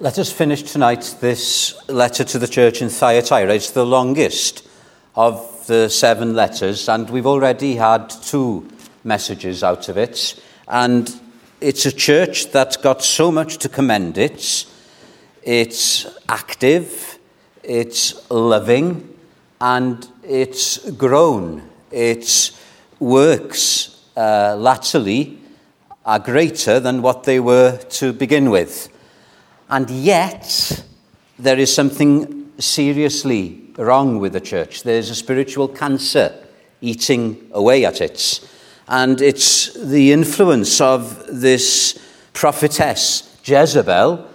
Let us finish tonight this letter to the church in Thyatira. It's the longest of the seven letters, and we've already had two messages out of it. And it's a church that's got so much to commend it. It's active, it's loving, and it's grown. Its works uh, latterly are greater than what they were to begin with. And yet, there is something seriously wrong with the church. There's a spiritual cancer eating away at it. And it's the influence of this prophetess, Jezebel.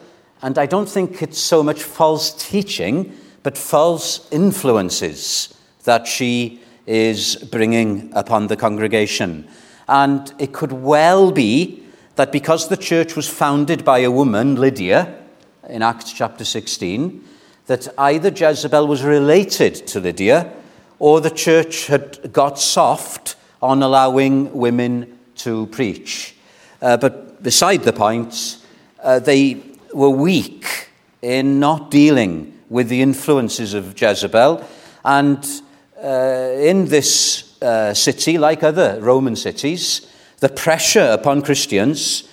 And I don't think it's so much false teaching, but false influences that she is bringing upon the congregation. And it could well be that because the church was founded by a woman, Lydia, in Acts chapter 16 that either Jezebel was related to Lydia or the church had got soft on allowing women to preach. Uh, but beside the point, uh, they were weak in not dealing with the influences of Jezebel. And uh, in this uh, city, like other Roman cities, the pressure upon Christians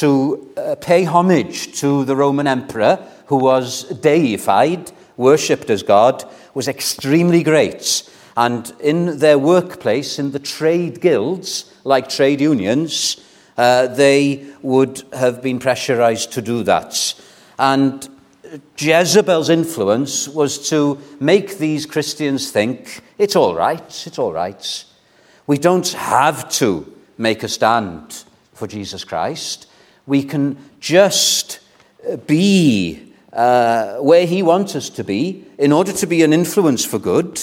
to uh, pay homage to the Roman emperor, who was deified, worshipped as God, was extremely great. And in their workplace, in the trade guilds, like trade unions, uh, they would have been pressurized to do that. And Jezebel's influence was to make these Christians think it's all right, it's all right. We don't have to make a stand for Jesus Christ we can just uh, be uh, where He wants us to be in order to be an influence for good,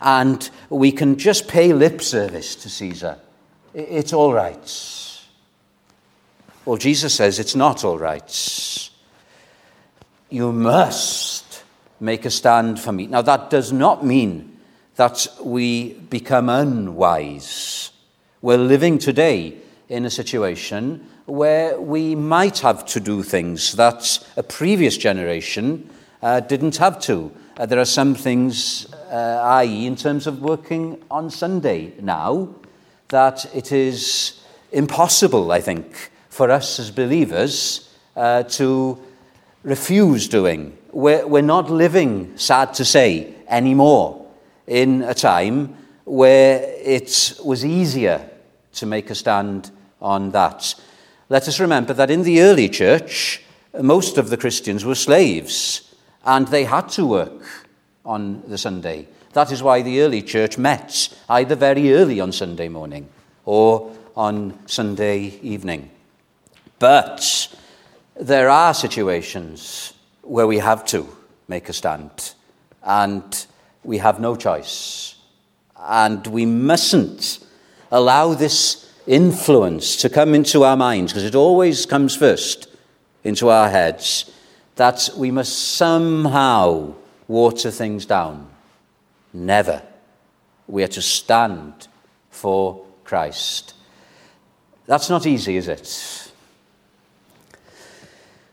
and we can just pay lip service to Caesar. It's all right. Well, Jesus says it's not all right. You must make a stand for me. Now, that does not mean that we become unwise. We're living today in a situation where we might have to do things that a previous generation uh, didn't have to. Uh, there are some things, uh, i.e., in terms of working on Sunday now, that it is impossible, I think, for us as believers uh, to refuse doing. We're, we're not living, sad to say, anymore in a time where it was easier to make a stand on that let us remember that in the early church, most of the Christians were slaves and they had to work on the Sunday. That is why the early church met either very early on Sunday morning or on Sunday evening. But there are situations where we have to make a stand and we have no choice. And we mustn't allow this influence to come into our minds, because it always comes first into our heads, that we must somehow water things down. Never. We are to stand for Christ. That's not easy, is it?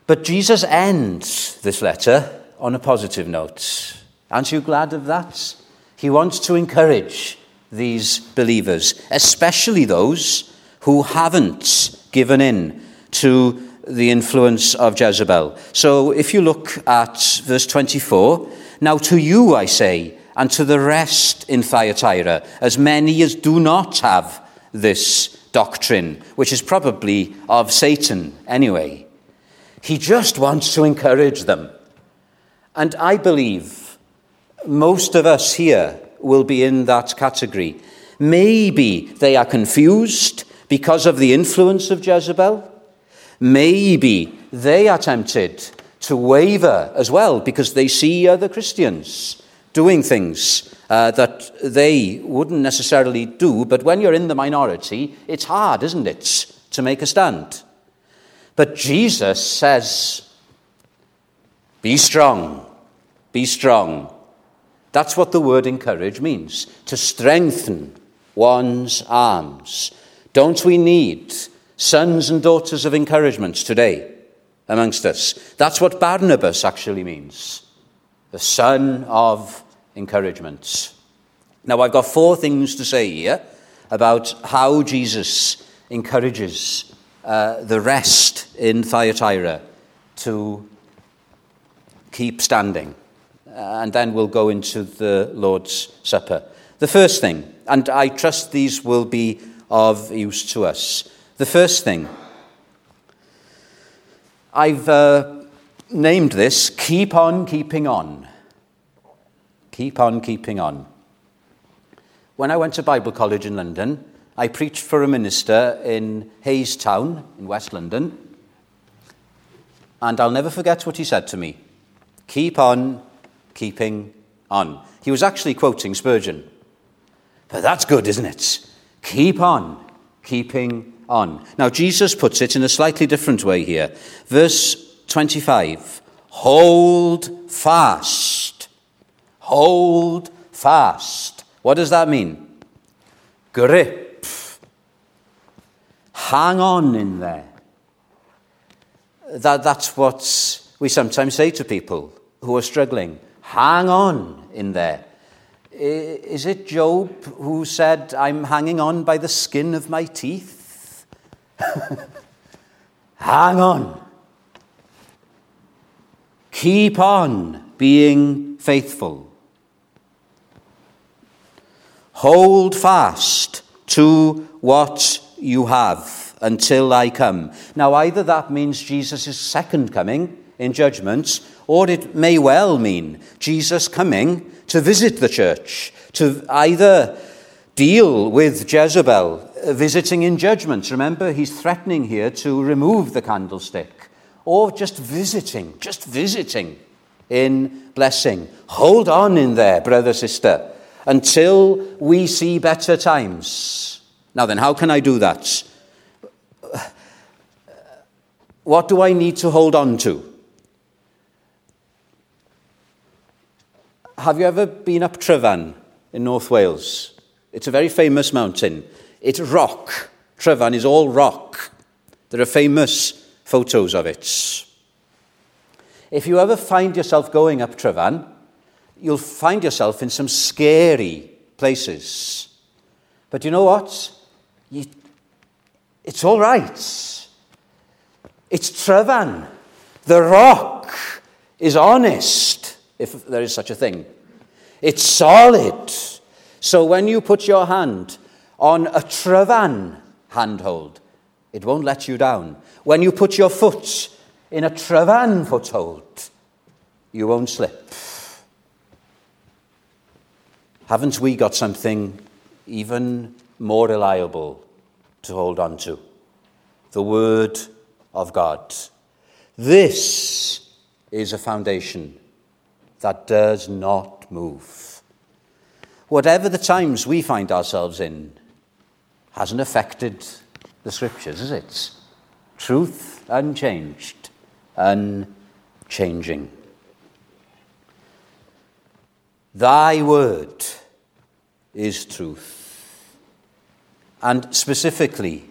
But Jesus ends this letter on a positive note. Aren't you glad of that? He wants to encourage these believers, especially those who haven't given in to the influence of Jezebel. So if you look at verse 24, now to you I say, and to the rest in Thyatira, as many as do not have this doctrine, which is probably of Satan anyway. He just wants to encourage them. And I believe most of us here will be in that category. Maybe they are confused because of the influence of Jezebel. Maybe they are tempted to waver as well because they see other Christians doing things uh, that they wouldn't necessarily do. But when you're in the minority, it's hard, isn't it, to make a stand? But Jesus says, Be strong, be strong. That's what the word encourage means to strengthen one's arms. Don't we need sons and daughters of encouragement today? amongst us. That's what Barnabas actually means the son of encouragement. Now, I've got four things to say here about how Jesus encourages uh, the rest in Thyatira to keep standing. And then we'll go into the Lord's Supper. The first thing, and I trust these will be of use to us. The first thing, I've uh, named this Keep On Keeping On. Keep on keeping on. When I went to Bible College in London, I preached for a minister in Hayes Town in West London. And I'll never forget what he said to me Keep on keeping on. He was actually quoting Spurgeon. But that's good, isn't it? Keep on keeping on. Now, Jesus puts it in a slightly different way here. Verse 25 Hold fast. Hold fast. What does that mean? Grip. Hang on in there. That, that's what we sometimes say to people who are struggling. Hang on in there. Is it Job who said, I'm hanging on by the skin of my teeth? Hang on. Keep on being faithful. Hold fast to what you have until I come. Now, either that means Jesus' second coming in judgment, or it may well mean Jesus coming to visit the church, to either deal with Jezebel, uh, visiting in judgment. Remember, he's threatening here to remove the candlestick, or just visiting, just visiting in blessing. Hold on in there, brother, sister, until we see better times. Now, then, how can I do that? What do I need to hold on to? Have you ever been up Tryfan in North Wales? It's a very famous mountain. It's rock. Tryfan is all rock. There are famous photos of it. If you ever find yourself going up Tryfan, you'll find yourself in some scary places. But you know what? You, it's all right. It's Tryfan. The rock is honest if there is such a thing. It's solid. So when you put your hand on a Tryfan handhold, it won't let you down. When you put your foot in a Tryfan foothold, you won't slip. Haven't we got something even more reliable to hold on to? The Word of God. This is a foundation that does not move. Whatever the times we find ourselves in hasn't affected the scriptures, is it? Truth unchanged, unchanging. Thy word is truth. And specifically,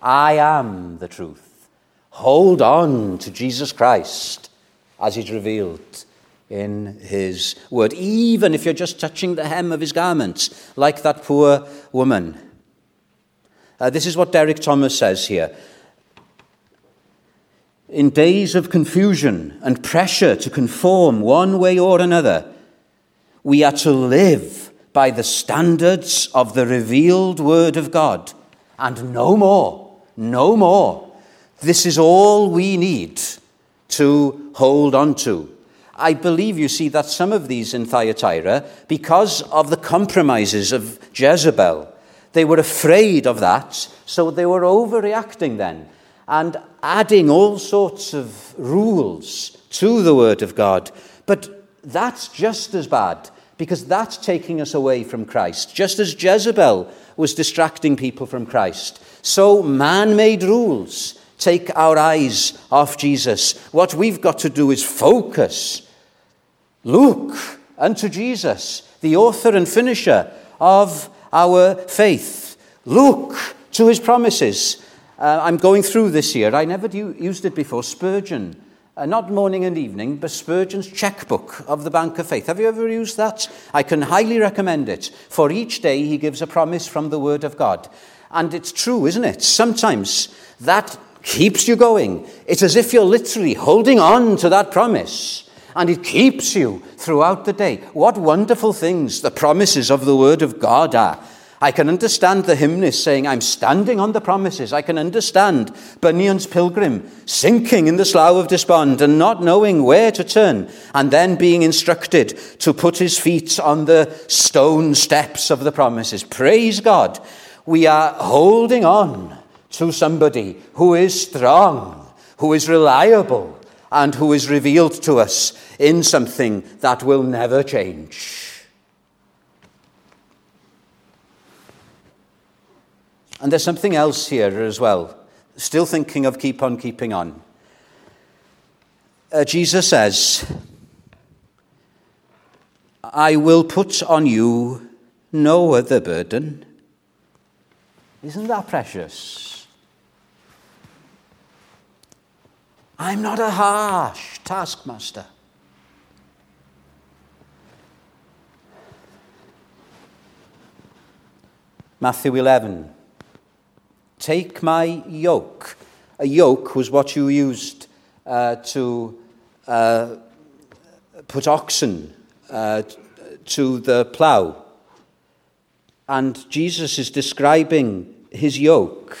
I am the truth. Hold on to Jesus Christ as he's revealed in his word, even if you're just touching the hem of his garments, like that poor woman. Uh, this is what Derek Thomas says here. In days of confusion and pressure to conform one way or another, we are to live by the standards of the revealed Word of God, and no more, no more. This is all we need to hold on to. I believe you see that some of these in Thyatira, because of the compromises of Jezebel, they were afraid of that, so they were overreacting then and adding all sorts of rules to the Word of God. But that's just as bad because that's taking us away from Christ. Just as Jezebel was distracting people from Christ, so man made rules take our eyes off Jesus. What we've got to do is focus Look unto Jesus, the author and finisher of our faith. Look to his promises. Uh, I'm going through this year, I never used it before, Spurgeon. Uh, not morning and evening, but Spurgeon's checkbook of the Bank of Faith. Have you ever used that? I can highly recommend it. For each day, he gives a promise from the Word of God. And it's true, isn't it? Sometimes that keeps you going. It's as if you're literally holding on to that promise. And it keeps you throughout the day. What wonderful things the promises of the Word of God are. I can understand the hymnist saying, I'm standing on the promises. I can understand Bunyan's pilgrim sinking in the slough of despond and not knowing where to turn, and then being instructed to put his feet on the stone steps of the promises. Praise God. We are holding on to somebody who is strong, who is reliable, and who is revealed to us in something that will never change. And there's something else here as well. Still thinking of keep on keeping on. Uh, Jesus says, I will put on you no other burden. Isn't that precious? I'm not a harsh taskmaster. Matthew 11. Take my yoke. A yoke was what you used uh, to uh, put oxen uh, to the plough. And Jesus is describing his yoke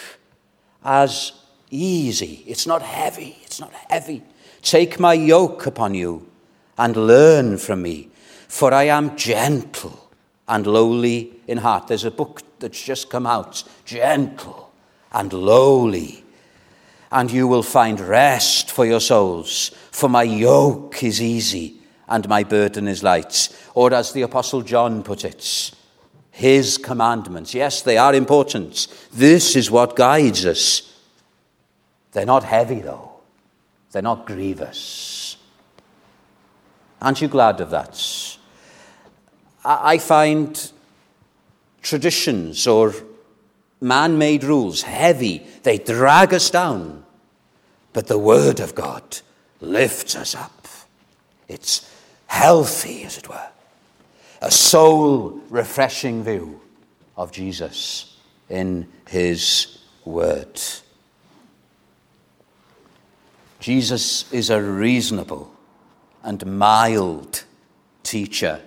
as easy. It's not heavy. It's not heavy. Take my yoke upon you and learn from me, for I am gentle and lowly in heart. There's a book that's just come out, Gentle and lowly, and you will find rest for your souls. For my yoke is easy and my burden is light. Or as the Apostle John put it, his commandments. Yes, they are important. This is what guides us. They're not heavy, though, they're not grievous. Aren't you glad of that? I find traditions or man made rules, heavy, they drag us down. But the Word of God lifts us up. It's healthy, as it were, a soul refreshing view of Jesus in His Word. Jesus is a reasonable and mild teacher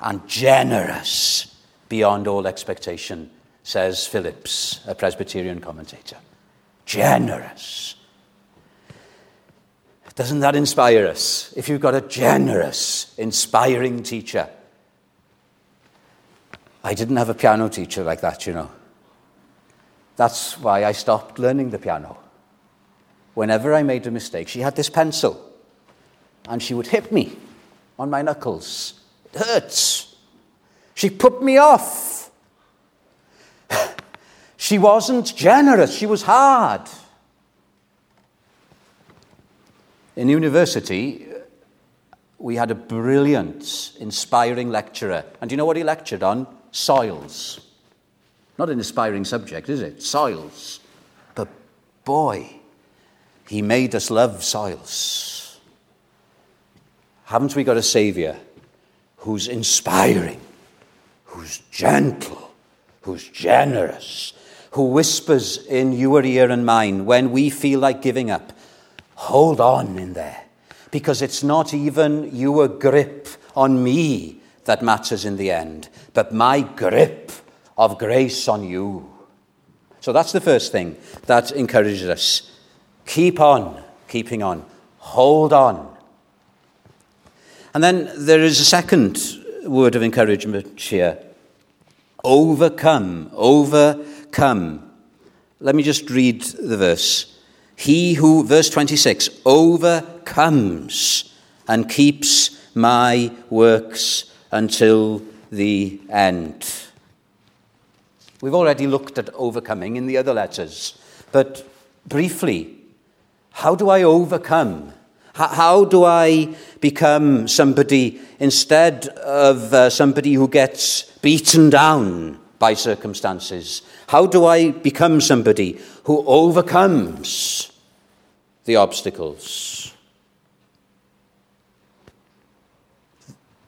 and generous beyond all expectation says Phillips, a Presbyterian commentator. Generous. Doesn't that inspire us? If you've got a generous, inspiring teacher. I didn't have a piano teacher like that, you know. That's why I stopped learning the piano. Whenever I made a mistake, she had this pencil and she would hit me on my knuckles. It hurts. She put me off. She wasn't generous, she was hard. In university, we had a brilliant, inspiring lecturer. And do you know what he lectured on? Soils. Not an inspiring subject, is it? Soils. But boy, he made us love soils. Haven't we got a Saviour who's inspiring, who's gentle, who's generous, who whispers in your ear and mine when we feel like giving up, hold on in there. Because it's not even your grip on me that matters in the end, but my grip of grace on you. So that's the first thing that encourages us. Keep on, keeping on. Hold on. And then there is a second word of encouragement here overcome, overcome. Let me just read the verse. He who, verse 26, overcomes and keeps my works until the end. We've already looked at overcoming in the other letters, but briefly, how do I overcome? How do I become somebody instead of uh, somebody who gets beaten down by circumstances? How do I become somebody who overcomes the obstacles?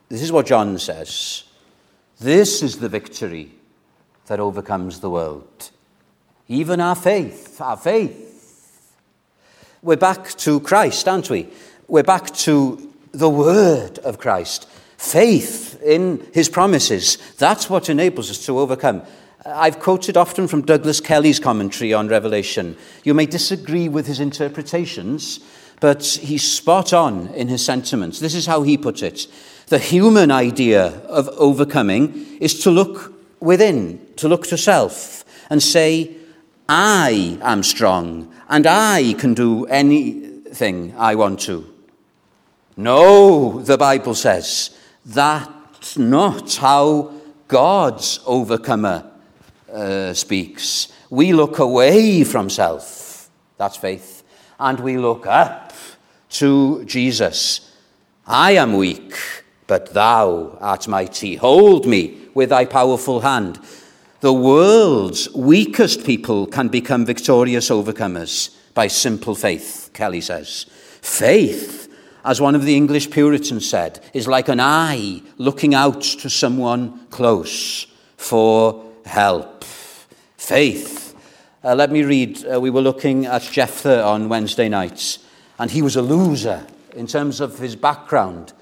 This is what John says. This is the victory that overcomes the world. Even our faith, our faith. We're back to Christ, aren't we? We're back to the word of Christ. Faith in his promises. That's what enables us to overcome. I've quoted often from Douglas Kelly's commentary on Revelation. You may disagree with his interpretations, but he's spot on in his sentiments. This is how he puts it The human idea of overcoming is to look within, to look to self, and say, I am strong, and I can do anything I want to. No, the Bible says, that's not how God's overcomer uh, speaks. We look away from self, that's faith, and we look up to Jesus. I am weak, but thou art mighty. Hold me with thy powerful hand. The world's weakest people can become victorious overcomers by simple faith, Kelly says. Faith as one of the English Puritans said, is like an eye looking out to someone close for help. Faith. Uh, let me read. Uh, we were looking at Jephthah on Wednesday nights, and he was a loser in terms of his background.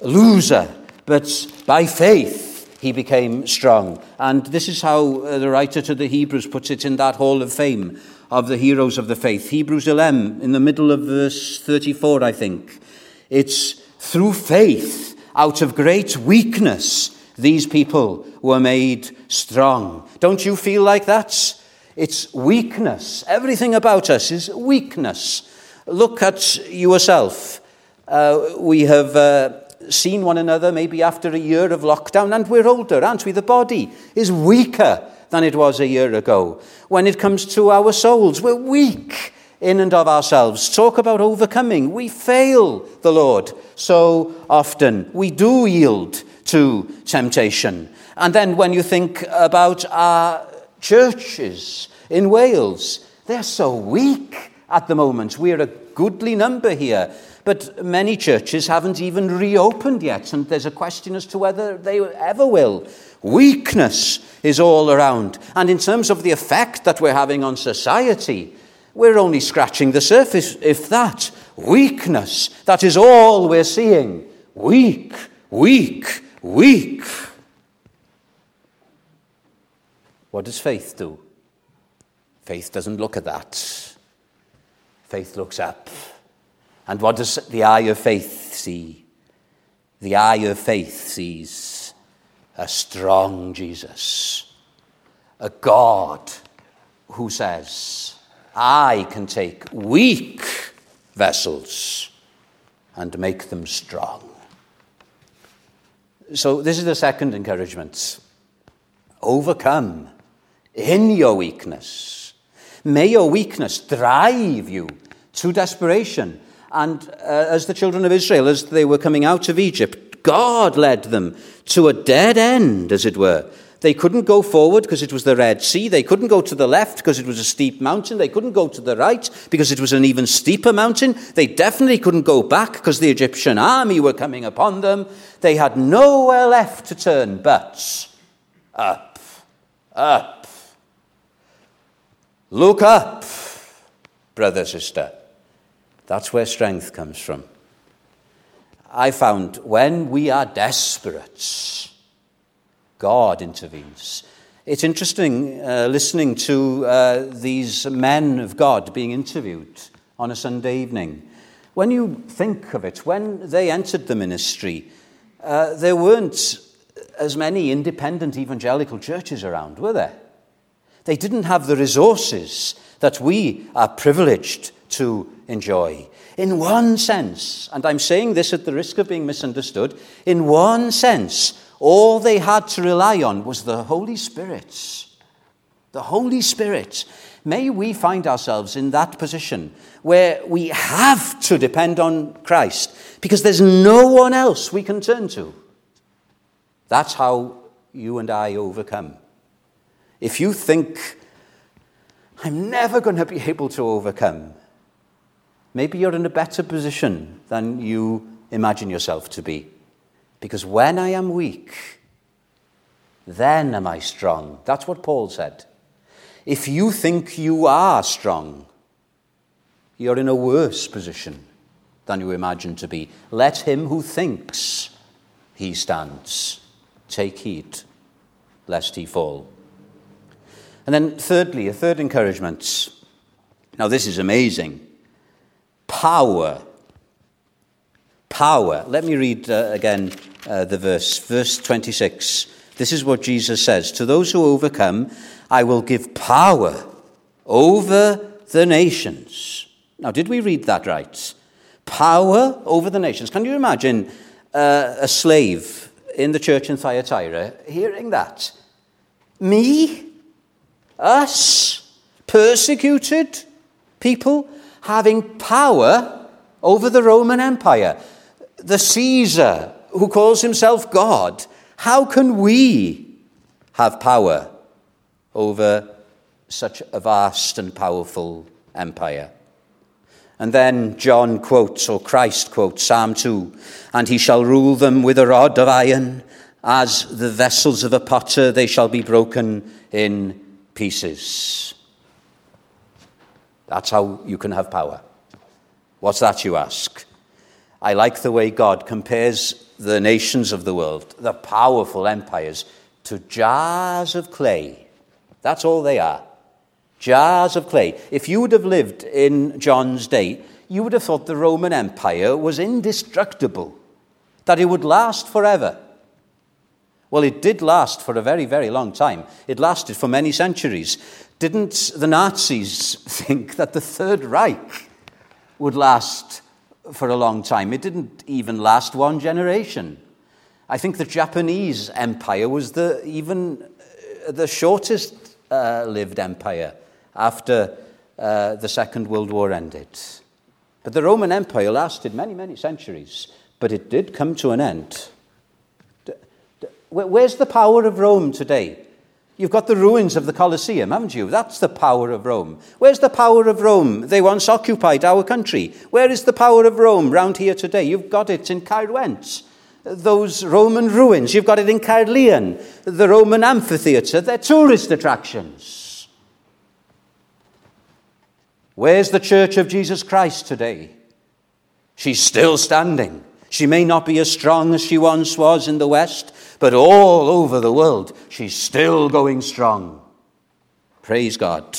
A loser, but by faith he became strong. And this is how uh, the writer to the Hebrews puts it in that hall of fame of the heroes of the faith. Hebrews 11, in the middle of verse 34, I think. It's through faith, out of great weakness, these people were made strong. Don't you feel like that? It's weakness. Everything about us is weakness. Look at yourself. Uh, we have uh, seen one another maybe after a year of lockdown, and we're older, aren't we? The body is weaker than it was a year ago. When it comes to our souls, we're weak in and of ourselves. Talk about overcoming. We fail the Lord so often. We do yield to temptation. And then when you think about our churches in Wales, they're so weak at the moment. We're a goodly number here. But many churches haven't even reopened yet, and there's a question as to whether they ever will. Weakness is all around. And in terms of the effect that we're having on society, we're only scratching the surface, if that. Weakness, that is all we're seeing. Weak, weak, weak. What does faith do? Faith doesn't look at that. Faith looks up. And what does the eye of faith see? The eye of faith sees a strong Jesus, a God who says, I can take weak vessels and make them strong. So, this is the second encouragement. Overcome in your weakness. May your weakness drive you to desperation. And uh, as the children of Israel, as they were coming out of Egypt, God led them to a dead end, as it were. They couldn't go forward because it was the Red Sea. They couldn't go to the left because it was a steep mountain. They couldn't go to the right because it was an even steeper mountain. They definitely couldn't go back because the Egyptian army were coming upon them. They had nowhere left to turn but up, up. Look up, brother, sister. That's where strength comes from. I found when we are desperate, God intervenes. It's interesting uh, listening to uh, these men of God being interviewed on a Sunday evening. When you think of it, when they entered the ministry, uh, there weren't as many independent evangelical churches around, were there? They didn't have the resources that we are privileged to enjoy. In one sense, and I'm saying this at the risk of being misunderstood, in one sense, all they had to rely on was the Holy Spirit. The Holy Spirit. May we find ourselves in that position where we have to depend on Christ because there's no one else we can turn to. That's how you and I overcome if you think, I'm never going to be able to overcome, maybe you're in a better position than you imagine yourself to be. Because when I am weak, then am I strong. That's what Paul said. If you think you are strong, you're in a worse position than you imagine to be. Let him who thinks he stands take heed lest he fall. And then, thirdly, a third encouragement. Now, this is amazing. Power. Power. Let me read uh, again uh, the verse, verse 26. This is what Jesus says To those who overcome, I will give power over the nations. Now, did we read that right? Power over the nations. Can you imagine uh, a slave in the church in Thyatira hearing that? Me? Us? Persecuted people? Having power over the Roman Empire? The Caesar, who calls himself God? How can we have power over such a vast and powerful empire? And then John quotes, or Christ quotes, Psalm 2 And he shall rule them with a rod of iron, as the vessels of a potter, they shall be broken in pieces. That's how you can have power. What's that, you ask? I like the way God compares the nations of the world, the powerful empires, to jars of clay. That's all they are jars of clay. If you would have lived in John's day, you would have thought the Roman Empire was indestructible, that it would last forever. Well, it did last for a very, very long time. It lasted for many centuries. Didn't the Nazis think that the Third Reich would last for a long time? It didn't even last one generation. I think the Japanese empire was the, even uh, the shortest uh, lived empire after uh, the Second World War ended. But the Roman Empire lasted many, many centuries, but it did come to an end. Where's the power of Rome today? You've got the ruins of the Colosseum, haven't you? That's the power of Rome. Where's the power of Rome? They once occupied our country. Where is the power of Rome round here today? You've got it in Caerwent. Those Roman ruins. You've got it in Caerleon, the Roman amphitheatre. They're tourist attractions. Where's the Church of Jesus Christ today? She's still standing. She may not be as strong as she once was in the West, but all over the world, she's still going strong. Praise God.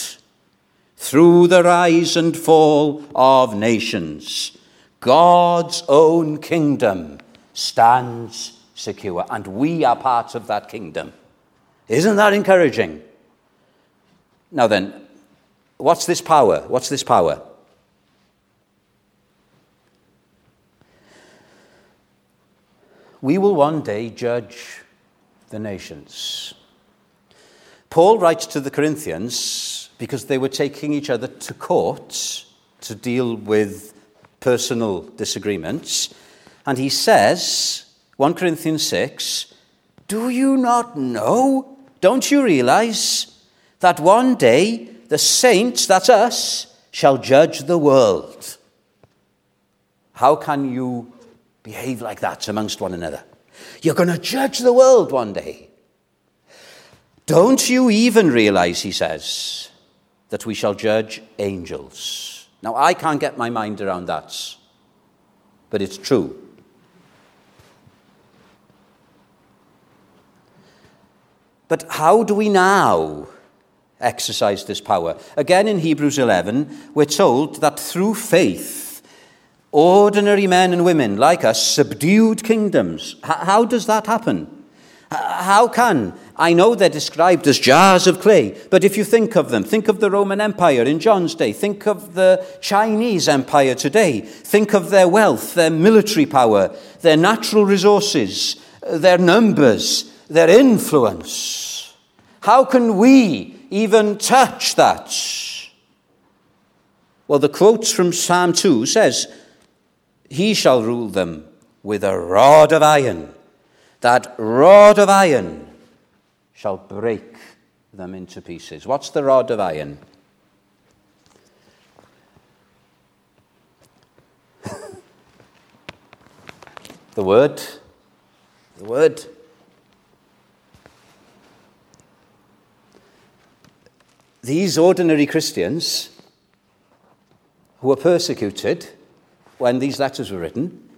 Through the rise and fall of nations, God's own kingdom stands secure, and we are part of that kingdom. Isn't that encouraging? Now then, What's this power? What's this power? We will one day judge the nations. Paul writes to the Corinthians because they were taking each other to court to deal with personal disagreements. And he says, 1 Corinthians 6, Do you not know? Don't you realize that one day the saints, that's us, shall judge the world. How can you behave like that amongst one another? You're going to judge the world one day. Don't you even realize, he says, that we shall judge angels? Now, I can't get my mind around that, but it's true. But how do we now exercise this power. Again, in Hebrews 11, we're told that through faith, ordinary men and women like us subdued kingdoms. How does that happen? How can? I know they're described as jars of clay, but if you think of them, think of the Roman Empire in John's day, think of the Chinese Empire today, think of their wealth, their military power, their natural resources, their numbers, their influence. How can we even touch that. Well, the quotes from Psalm 2 says, He shall rule them with a rod of iron. That rod of iron shall break them into pieces. What's the rod of iron? the word. The word. These ordinary Christians who were persecuted when these letters were written,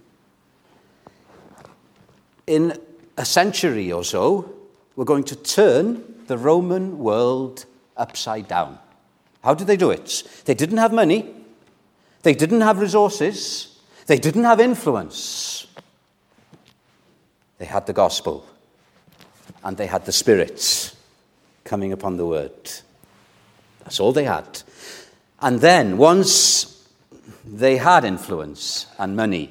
in a century or so, were going to turn the Roman world upside down. How did they do it? They didn't have money, they didn't have resources, they didn't have influence. They had the gospel and they had the spirits coming upon the word. That's all they had. And then, once they had influence and money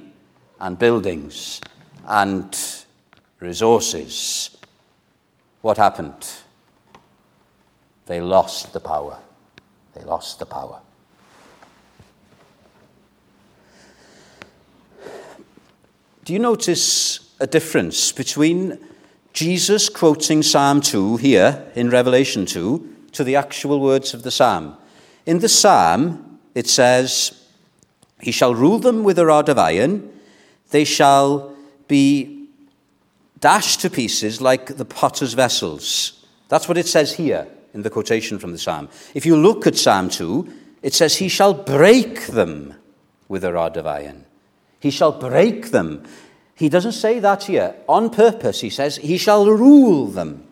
and buildings and resources, what happened? They lost the power. They lost the power. Do you notice a difference between Jesus quoting Psalm 2 here in Revelation 2 to the actual words of the psalm. In the psalm, it says, He shall rule them with a rod of iron, they shall be dashed to pieces like the potter's vessels. That's what it says here in the quotation from the psalm. If you look at Psalm 2, it says, He shall break them with a rod of iron. He shall break them. He doesn't say that here. On purpose, he says, He shall rule them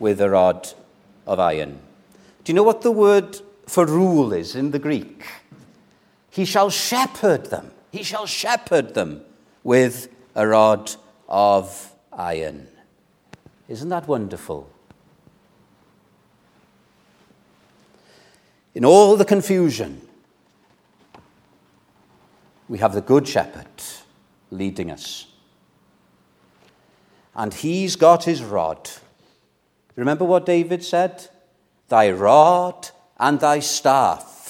with a rod of iron. Do you know what the word for rule is in the Greek? He shall shepherd them. He shall shepherd them with a rod of iron. Isn't that wonderful? In all the confusion, we have the Good Shepherd leading us. And he's got his rod. Remember what David said? Thy rod and thy staff,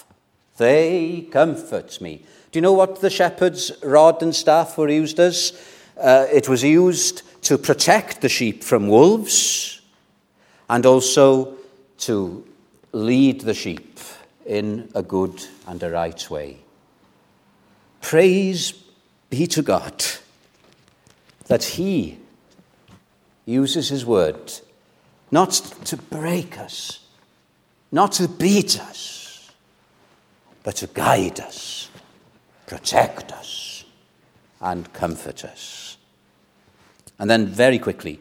they comfort me. Do you know what the shepherd's rod and staff were used as? Uh, it was used to protect the sheep from wolves and also to lead the sheep in a good and a right way. Praise be to God that He uses His word not to break us, not to beat us, but to guide us, protect us, and comfort us. And then, very quickly,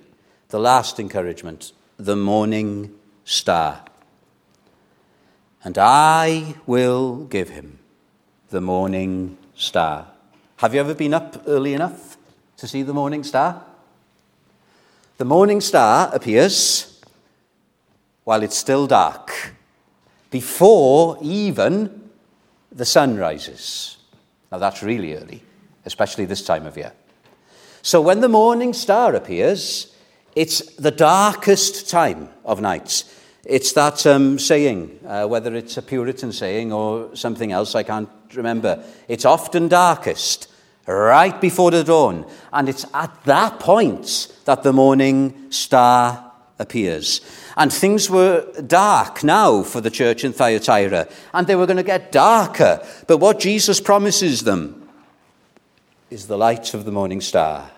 the last encouragement the morning star. And I will give him the morning star. Have you ever been up early enough to see the morning star? The morning star appears while it's still dark before even the sun rises. Now, that's really early, especially this time of year. So, when the morning star appears, it's the darkest time of night. It's that um, saying, uh, whether it's a Puritan saying or something else, I can't remember. It's often darkest right before the dawn. And it's at that point that the morning star appears. And things were dark now for the church in Thyatira, and they were going to get darker. But what Jesus promises them is the light of the morning star.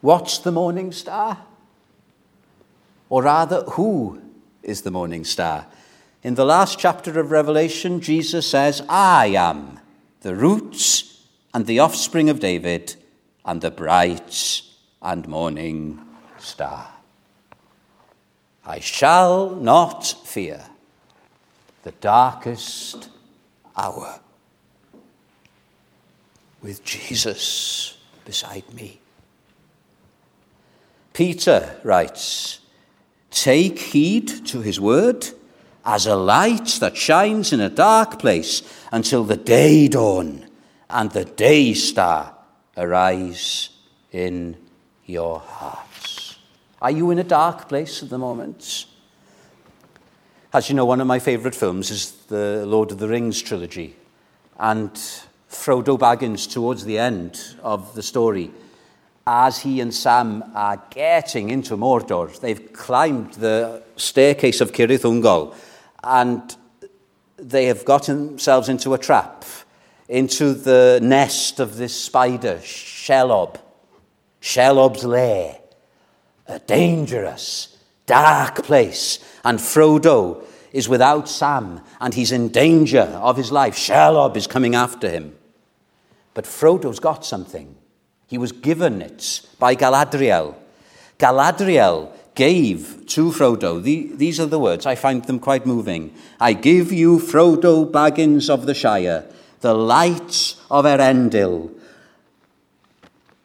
What's the morning star? Or rather, who is the morning star? In the last chapter of Revelation, Jesus says, I am the roots and the offspring of David and the bright and morning star. I shall not fear the darkest hour with Jesus beside me. Peter writes, Take heed to his word as a light that shines in a dark place until the day dawn and the day star arise in your hearts. Are you in a dark place at the moment? As you know, one of my favourite films is the Lord of the Rings trilogy. And Frodo Baggins, towards the end of the story, as he and Sam are getting into Mordor, they've climbed the staircase of Cirith Ungol and they have got themselves into a trap, into the nest of this spider, Shelob. Shelob's lair. A dangerous, dark place. And Frodo is without Sam, and he's in danger of his life. Shelob is coming after him. But Frodo's got something. He was given it by Galadriel. Galadriel gave to Frodo, the, these are the words, I find them quite moving. I give you, Frodo Baggins of the Shire, the light of Eärendil,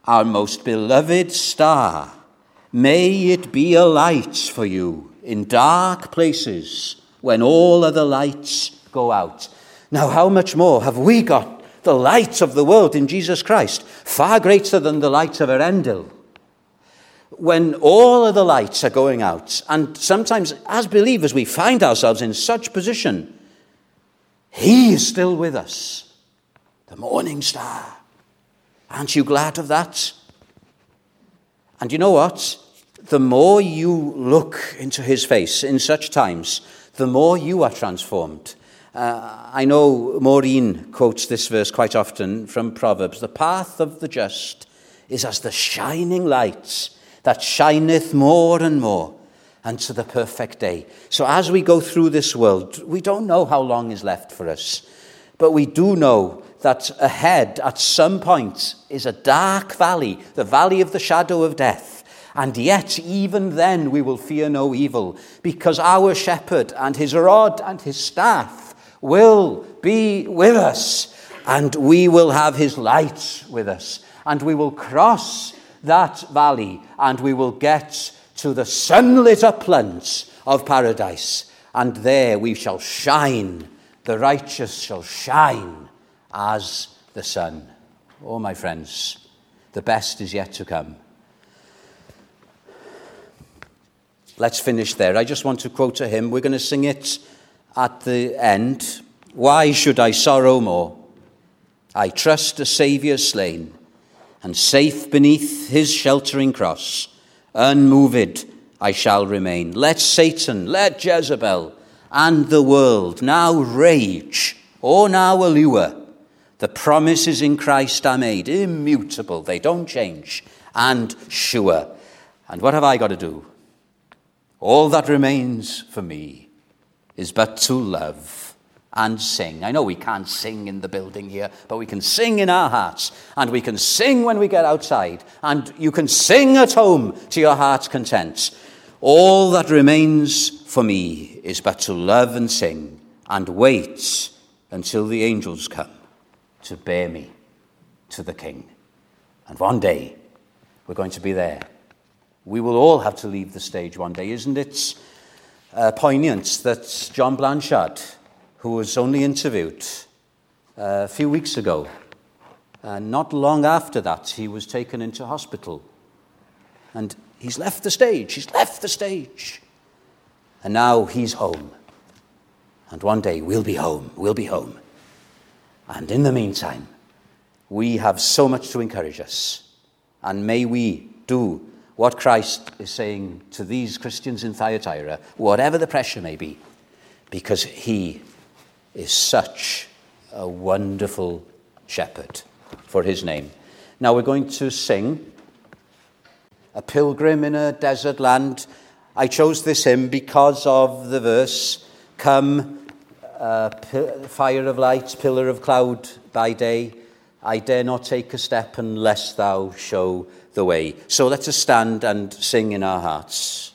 our most beloved star. May it be a light for you in dark places when all other lights go out. Now, how much more have we got the light of the world in Jesus Christ, far greater than the light of Eärendil? When all of the lights are going out, and sometimes as believers we find ourselves in such position, He is still with us, the morning star. Aren't you glad of that? And you know what? The more you look into his face in such times, the more you are transformed. Uh, I know Maureen quotes this verse quite often from Proverbs The path of the just is as the shining light that shineth more and more unto the perfect day. So as we go through this world, we don't know how long is left for us, but we do know that ahead at some point is a dark valley, the valley of the shadow of death. And yet, even then, we will fear no evil, because our shepherd and his rod and his staff will be with us, and we will have his light with us, and we will cross that valley, and we will get to the sunlit uplands of paradise, and there we shall shine. The righteous shall shine as the sun. Oh, my friends, the best is yet to come. Let's finish there. I just want to quote a hymn. We're going to sing it at the end. Why should I sorrow more? I trust a Saviour slain, and safe beneath his sheltering cross, unmoved I shall remain. Let Satan, let Jezebel, and the world now rage, or now allure. The promises in Christ are made, immutable, they don't change, and sure. And what have I got to do? All that remains for me is but to love and sing. I know we can't sing in the building here, but we can sing in our hearts, and we can sing when we get outside, and you can sing at home to your heart's content. All that remains for me is but to love and sing and wait until the angels come to bear me to the King. And one day, we're going to be there we will all have to leave the stage one day, isn't it? Uh, poignant that John Blanchard, who was only interviewed uh, a few weeks ago, uh, not long after that, he was taken into hospital. And he's left the stage, he's left the stage. And now he's home. And one day we'll be home, we'll be home. And in the meantime, we have so much to encourage us. And may we do what Christ is saying to these Christians in Thyatira, whatever the pressure may be, because he is such a wonderful shepherd for his name. Now we're going to sing A Pilgrim in a Desert Land. I chose this hymn because of the verse Come, uh, fire of light, pillar of cloud by day. I dare not take a step unless thou show the way. So let us stand and sing in our hearts.